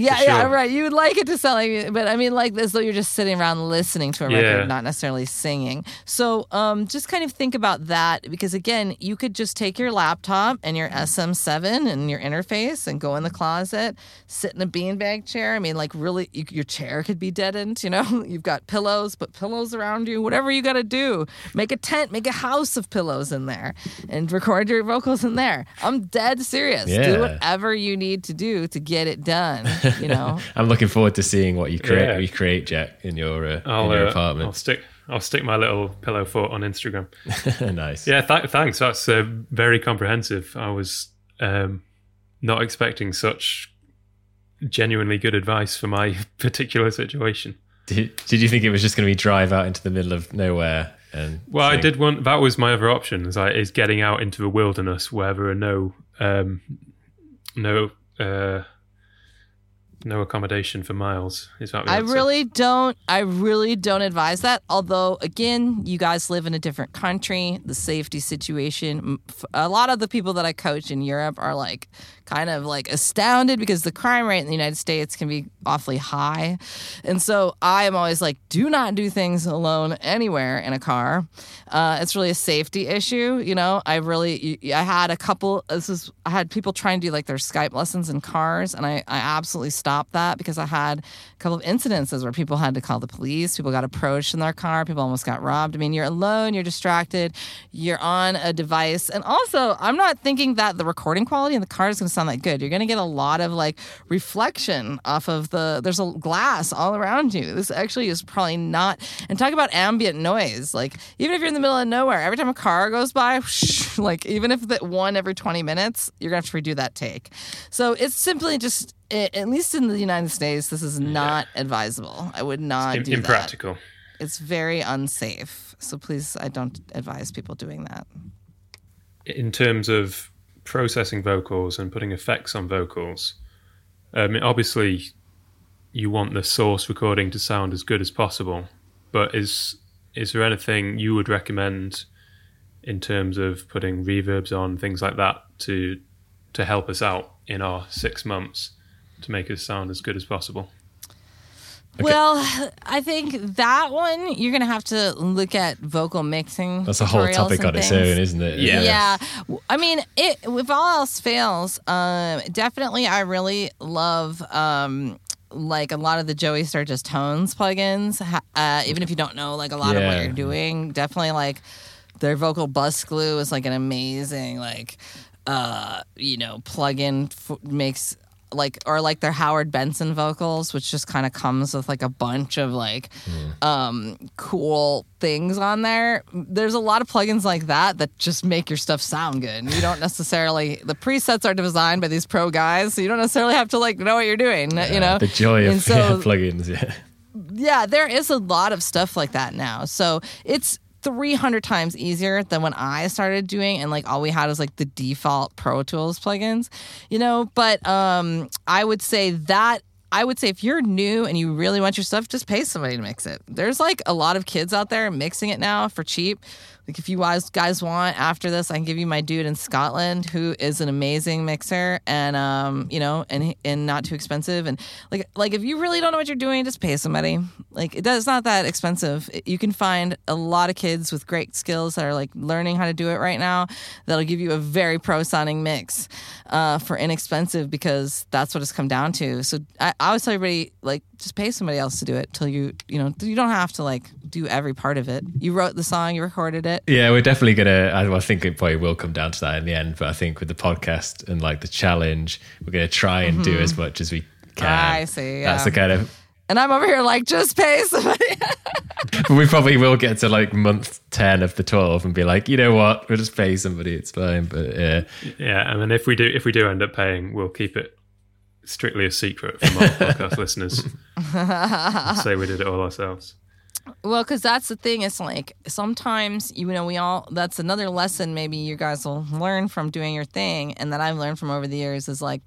Yeah, for yeah, right. You would like it to sound like, but I mean, like as though you're just sitting around listening to a Yeah. record, not necessarily singing. So, um, just kind of think about that because again, you could just take your laptop and your SM7 and your interface and go in the closet, sit in a beanbag chair. I mean, like really, you, your chair could be deadened. You know, you've got pillows, put pillows around you. Whatever you got to do, make a tent, make a house of pillows in there, and record your vocals in there. I'm dead serious. Yeah. Do whatever you need to do to get it done. You know. I'm looking forward to seeing what you create, Yeah. you create, Jack, in your uh, I'll, in your uh, I'll stick. I'll stick my little pillow fort on Instagram. nice. Yeah, th- thanks. That's uh, very comprehensive. I was um, not expecting such genuinely good advice for my particular situation. Did, did you think it was just going to be drive out into the middle of nowhere? And Well, I did want That was my other option. Is, I, is getting out into the wilderness where there are no, um, no, uh, no accommodation for miles. Is that? I really don't. I really don't advise that. Although, again, you guys live in a different country. The safety situation. A lot of the people that I coach in Europe are like kind of like astounded because the crime rate in the United States can be awfully high, and so I am always like, do not do things alone anywhere in a car. Uh, it's really a safety issue. You know, I really. I had a couple. This is. I had people try and do like their Skype lessons in cars, and I, I absolutely stopped that because I had a couple of incidences where people had to call the police, people got approached in their car, people almost got robbed. I mean, you're alone, you're distracted, you're on a device. And also, I'm not thinking that the recording quality in the car is going to sound that good. You're going to get a lot of like reflection off of the, there's a glass all around you. This actually is probably not, and talk about ambient noise. Like, even if you're in the middle of nowhere, every time a car goes by, whoosh, like, even if that one every 20 minutes, you're going to have to redo that take. So it's simply just, at least in the United States, this is not advisable. I would not Im- do that. impractical. It's very unsafe. So please, I don't advise people doing that. in terms of processing vocals and putting effects on vocals, um, obviously you want the source recording to sound as good as possible. But is is there anything you would recommend in terms of putting reverbs on things like that to to help us out in our six months to make us sound as good as possible? Well, I think that one you're gonna have to look at vocal mixing. That's a whole topic and on its things. own, isn't it? Yeah. Yeah. I mean, it, if all else fails, um, definitely I really love um, like a lot of the Joey Sturgis Tones plugins. Uh, even if you don't know like a lot of what you're doing, definitely like their vocal bus glue is like an amazing like uh, you know plugin f- makes like or like their Howard Benson vocals, which just kind of comes with like a bunch of like um cool things on there. There's a lot of plugins like that that just make your stuff sound good. You don't necessarily the presets are designed by these pro guys, so you don't necessarily have to like know what you're doing. you know, The joy And of so- yeah, plugins. Yeah. yeah, there is a lot of stuff like that now. So it's 300 times easier than when I started doing and like all we had was like the default Pro Tools plugins, you know, but um I would say that I would say if you're new and you really want your stuff, just pay somebody to mix it. There's like a lot of kids out there mixing it now for cheap. Like if you guys guys want after this, I can give you my dude in Scotland who is an amazing mixer and um you know and and not too expensive and like like if you really don't know what you're doing, just pay somebody. Like it does it's not that expensive. You can find a lot of kids with great skills that are like learning how to do it right now. That'll give you a very pro sounding mix uh, for inexpensive because that's what it's come down to. So I, I always tell everybody like just pay somebody else to do it till you you know you don't have to like do every part of it. You wrote the song, you recorded it. Yeah, we're definitely gonna. I, I think it probably will come down to that in the end. But I think with the podcast and like the challenge, we're gonna try and do as much as we can. Mm-hmm. I see, That's yeah. the kind of. And I'm over here like just pay somebody. But we probably will get to like month ten of the twelve and be like, you know what, we'll just pay somebody. It's fine. But yeah, Yeah, and then if we do if we do end up paying, we'll keep it strictly a secret from our podcast listeners. Say we did it all ourselves. Well, because that's the thing. It's like sometimes, you know, we all, that's another lesson maybe you guys will learn from doing your thing and that I've learned from over the years is like,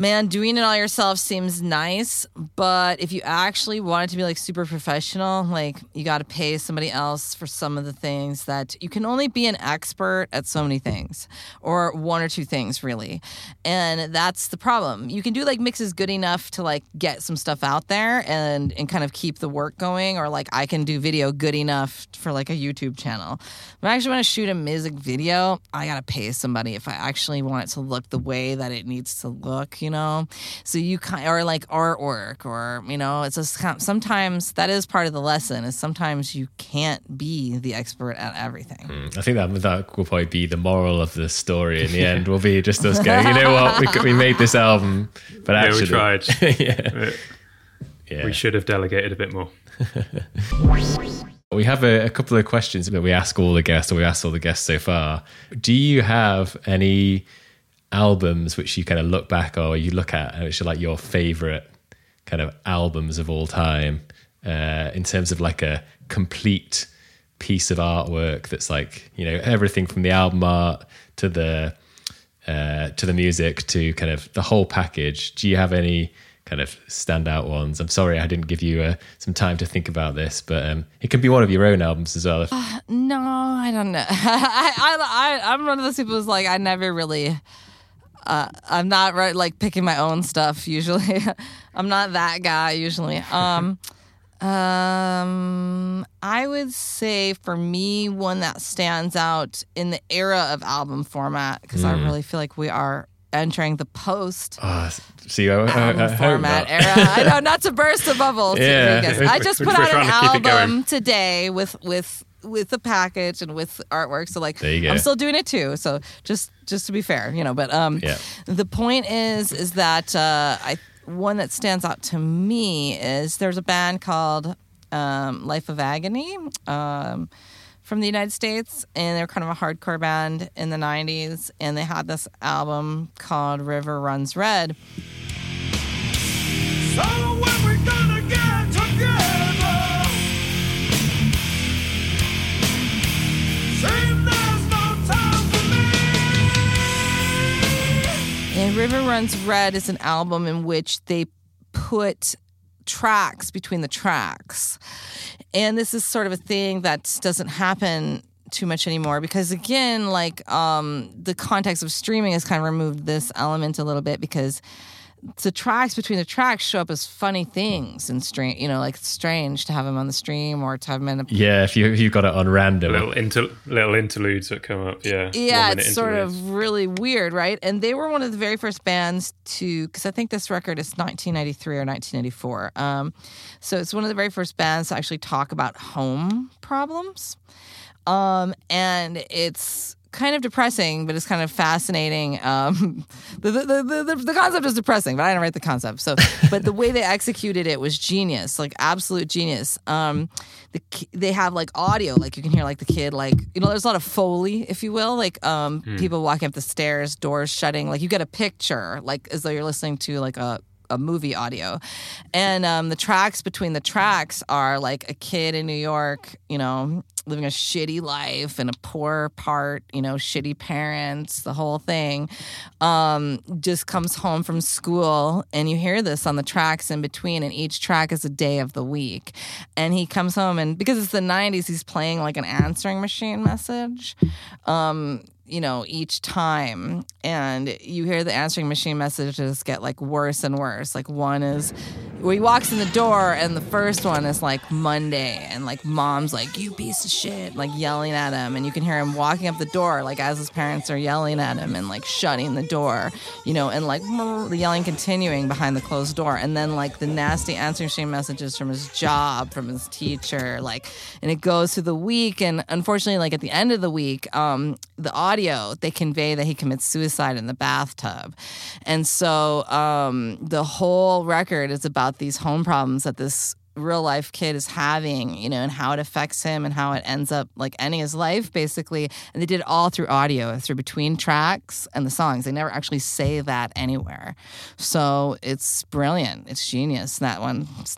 man, doing it all yourself seems nice, but if you actually want it to be like super professional, like you got to pay somebody else for some of the things that you can only be an expert at so many things or one or two things really. And that's the problem. You can do like mixes good enough to like get some stuff out there and and kind of keep the work going or like I can do video good enough for like a YouTube channel. But I actually want to shoot a music video, I got to pay somebody if I actually want it to look the way that it needs to look, you know? So you kind or like artwork or, you know, it's just kind sometimes that is part of the lesson is sometimes you can't be the expert at everything. Hmm. I think that that will probably be the moral of the story in the end. Will be just us going, you know what, we we made this album, but Yeah, actually, we tried. yeah, yeah. We should have delegated a bit more. We have a, a couple of questions that we ask all the guests, or we asked all the guests so far. Do you have any albums which you kind of look back or you look at, which are like your favorite kind of albums of all time, uh, in terms of like a complete piece of artwork that's like you know everything from the album art to the uh, to the music to kind of the whole package. Do you have any kind of standout ones? I'm sorry I didn't give you uh, some time to think about this, but um, it can be one of your own albums as well. If, No, I don't know. I, I, I, I'm one of those people who's like, I never really, uh, I'm not right, like picking my own stuff usually. I'm not that guy usually. Um, um, I would say for me, one that stands out in the era of album format, because I really feel like we are entering the post oh, see, I, I, I format era. I know, not to burst the bubble. Yeah. I just put out an to keep it going. album today with with with the package and with artwork. So like There you go. I'm still doing it too. So just just to be fair, you know, but um Yeah. the point is is that uh I one that stands out to me is there's a band called um, Life of Agony um, from the United States, and they're kind of a hardcore band in the 90s, and they had this album called River Runs Red. So And River Runs Red is an album in which they put tracks between the tracks. And this is sort of a thing that doesn't happen too much anymore because again like um the context of streaming has kind of removed this element a little bit because the tracks between the tracks show up as funny things and strange you know like it's strange to have them on the stream or to have them in a Yeah, if you if you've got it on random. little inter- little interludes that come up. Yeah, Yeah, One-minute it's sort of really weird, right? And they were one of the very first bands to, because I think this record is 1993 or 1994. Um, so it's one of the very first bands to actually talk about home problems. Um, and it's kind of depressing, but it's kind of fascinating. Um, the, the, the, the, the concept is depressing, but I didn't write the concept. So, but the way they executed it was genius, like absolute genius. Um, the, they have like audio, like you can hear like the kid, like, you know, there's a lot of Foley, if you will, like um, people walking up the stairs, doors shutting, like you get a picture, like as though you're listening to like a, a movie audio. And um, the tracks between the tracks are like a kid in New York, you know, living a shitty life in a poor part, you know, shitty parents, the whole thing. Um, just comes home from school and you hear this on the tracks in between, and each track is a day of the week. And he comes home and because it's the 90s, he's playing like an answering machine message. Um, you know, each time. And you hear the answering machine messages get like worse and worse. Like one is where he walks in the door, and the first one is like Monday, and like mom's like, you piece of shit, like yelling at him. And you can hear him walking up the door, like as his parents are yelling at him and like shutting the door, you know, and like the yelling continuing behind the closed door. And then like the nasty answering machine messages from his job, from his teacher, like, and it goes through the week. And unfortunately, like at the end of the week, um, the audio they convey that he commits suicide in the bathtub. And so um, the whole record is about these home problems that this real life kid is having you know and how it affects him and how it ends up like ending his life basically. And they did it all through audio through between tracks and the songs. They never actually say that anywhere. So it's brilliant. It's genius that one. It's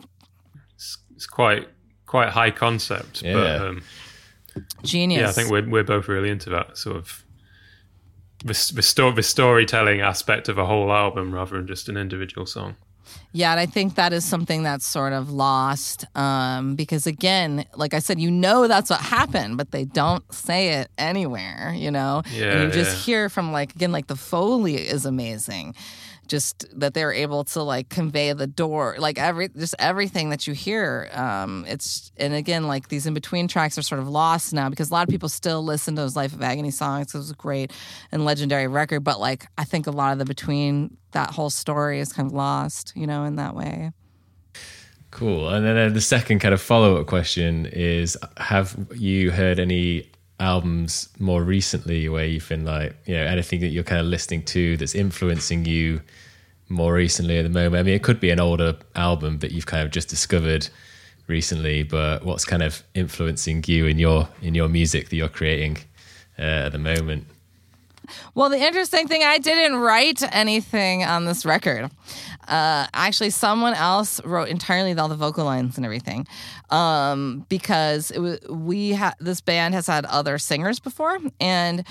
it's quite quite high concept, Yeah. but um, genius. yeah, I think we're we're both really into that sort of the, the, sto- the storytelling aspect of a whole album rather than just an individual song. Yeah, and I think that is something that's sort of lost um, because, again, like I said, you know that's what happened, but they don't say it anywhere, you know? Yeah, and you just yeah. hear from, like, again, like the Foley is amazing. Just that they're able to like convey the door, like every just everything that you hear. Um, it's and again like these in between tracks are sort of lost now because a lot of people still listen to those Life of Agony songs. It was a great and legendary record, but like I think a lot of the between that whole story is kind of lost, you know, in that way. Cool. And then uh, the second kind of follow up question is Have you heard any albums more recently where you've been like, you know, anything that you're kind of listening to that's influencing you more recently at the moment? I mean, it could be an older album that you've kind of just discovered recently, but what's kind of influencing you in your in your music that you're creating uh, at the moment? Well, the interesting thing, I didn't write anything on this record. Uh, actually, someone else wrote entirely all the vocal lines and everything, um, because it was, we had this band has had other singers before, and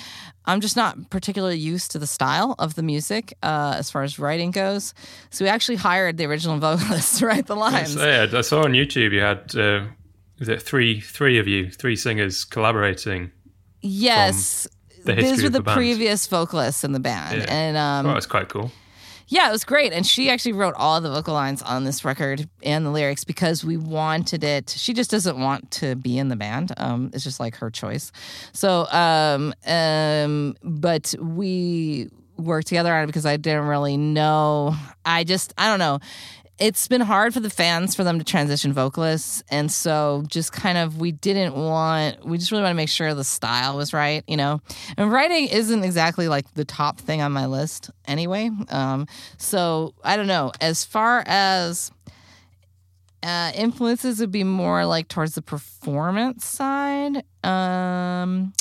I'm just not particularly used to the style of the music uh, as far as writing goes. So we actually hired the original vocalist to write the lines. Yeah, I saw on YouTube you had uh, is it three three of you, three singers collaborating. Yes. the These were the, the previous vocalists in the band, Yeah. and um, that's quite cool. Yeah, it was great. And she actually wrote all the vocal lines on this record and the lyrics because we wanted it. She just doesn't want to be in the band. Um, it's just like her choice. So, um, um, but we worked together on it because I didn't really know. I just, I don't know. It's been hard for the fans for them to transition vocalists. And so just kind of we didn't want we just really want to make sure the style was right you know? And writing isn't exactly like the top thing on my list anyway. Um, so i don't know. As far as uh, influences would be more like towards the performance side um,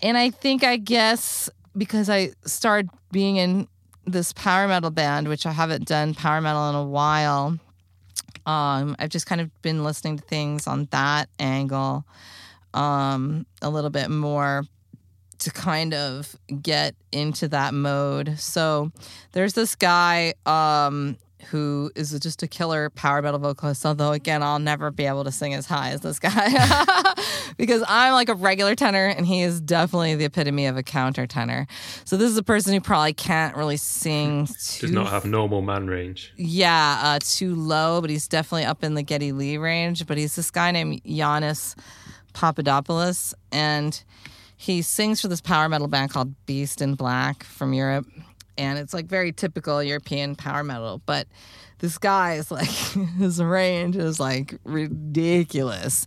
and i think i guess because i started being in this power metal band, which I haven't done power metal in a while. Um, I've just kind of been listening to things on that angle um, a little bit more to kind of get into that mode. So there's this guy um, who is just a killer power metal vocalist. Although again, I'll never be able to sing as high as this guy because I'm like a regular tenor, and he is definitely the epitome of a counter tenor. So this is a person who probably can't really sing. Too, Does not have normal man range. yeah, uh, too low, but he's definitely up in the Geddy Lee range. But he's this guy named Giannis Papadopoulos, and he sings for this power metal band called Beast in Black from Europe. And it's like very typical European power metal. But this guy is like, his range is like ridiculous.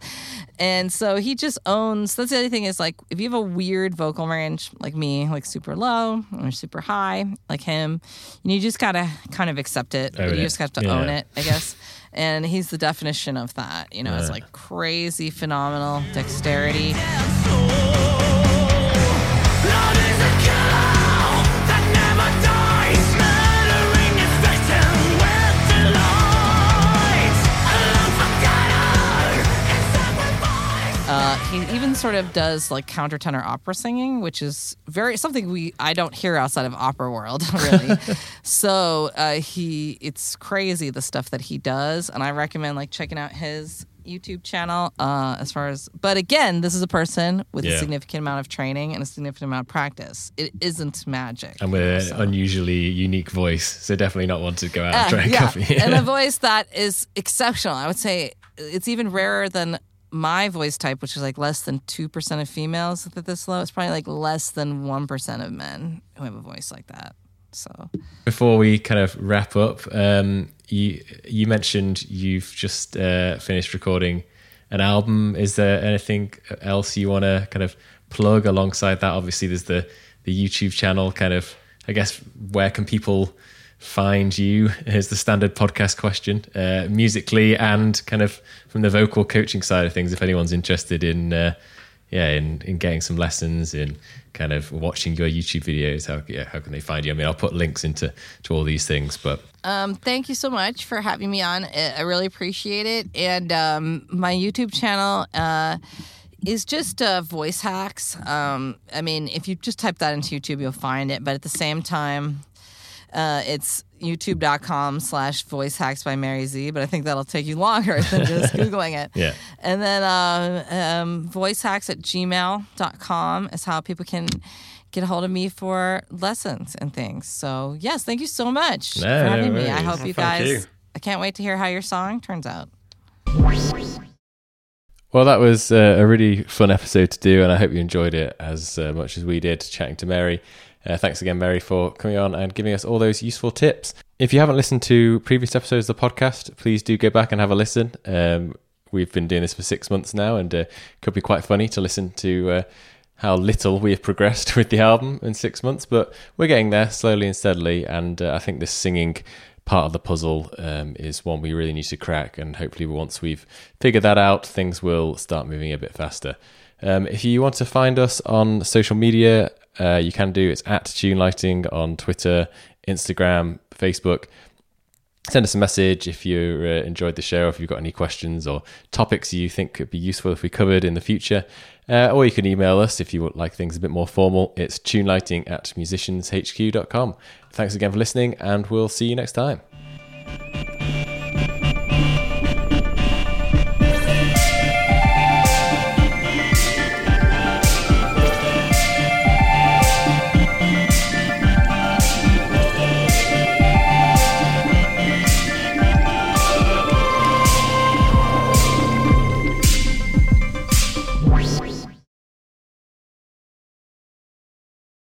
And so he just owns, that's the other thing is like, if you have a weird vocal range like me, like super low or super high, like him, you just gotta kind of accept it. Own you it. just have to Yeah. own it, I guess. And he's the definition of that. You know, it's like crazy, phenomenal dexterity. He even sort of does like countertenor opera singing, which is very something we I don't hear outside of opera world really. so uh, he it's crazy the stuff that he does, and I recommend like checking out his YouTube channel. Uh, as far as, but again, this is a person with a significant amount of training and a significant amount of practice. It isn't magic. And with an unusually unique voice, so definitely not one to go out and Ah, try and yeah. copy. and a voice that is exceptional. I would say it's even rarer than my voice type, which is like less than 2% of females at this low. It's probably like less than 1% of men who have a voice like that. So, Before we kind of wrap up, um, you you mentioned you've just uh, finished recording an album. Is there anything else you want to kind of plug alongside that? Obviously, there's the the YouTube channel. Kind of, I guess, where can people find you? Is the standard podcast question, uh, musically and kind of from the vocal coaching side of things. If anyone's interested in. Uh, yeah, in, in getting some lessons, in kind of watching your YouTube videos, how yeah, how can they find you? I mean, I'll put links into to all these things, but um, thank you so much for having me on. I really appreciate it. And um, my YouTube channel uh, is just uh, voice hacks. Um, I mean, if you just type that into YouTube, you'll find it. But at the same time, uh, it's youtube.com slash voice hacks by Mary Z, but I think that'll take you longer than just Googling it. Yeah. And then um, um, voice hacks at gmail.com is how people can get a hold of me for lessons and things. So, yes, thank you so much No, for no having me. I hope you guys, you. I can't wait to hear how your song turns out. Well, that was uh, a really fun episode to do, and I hope you enjoyed it as uh, much as we did chatting to Mary. Uh, thanks again, Mary, for coming on and giving us all those useful tips. If you haven't listened to previous episodes of the podcast, please do go back and have a listen. Um, we've been doing this for six months now, and uh, it could be quite funny to listen to uh, how little we have progressed with the album in six months, but we're getting there slowly and steadily. And uh, I think this singing part of the puzzle um, is one we really need to crack. And hopefully, once we've figured that out, things will start moving a bit faster. Um, if you want to find us on social media, uh, you can do. It's at Tune Lighting on Twitter, Instagram, Facebook send us a message if you uh, enjoyed the show, if you've got any questions or topics you think could be useful if we covered in the future. Uh, or you can email us if you would like things a bit more formal. It's tunelighting at musicianshq.com. Thanks again for listening, and we'll see you next time.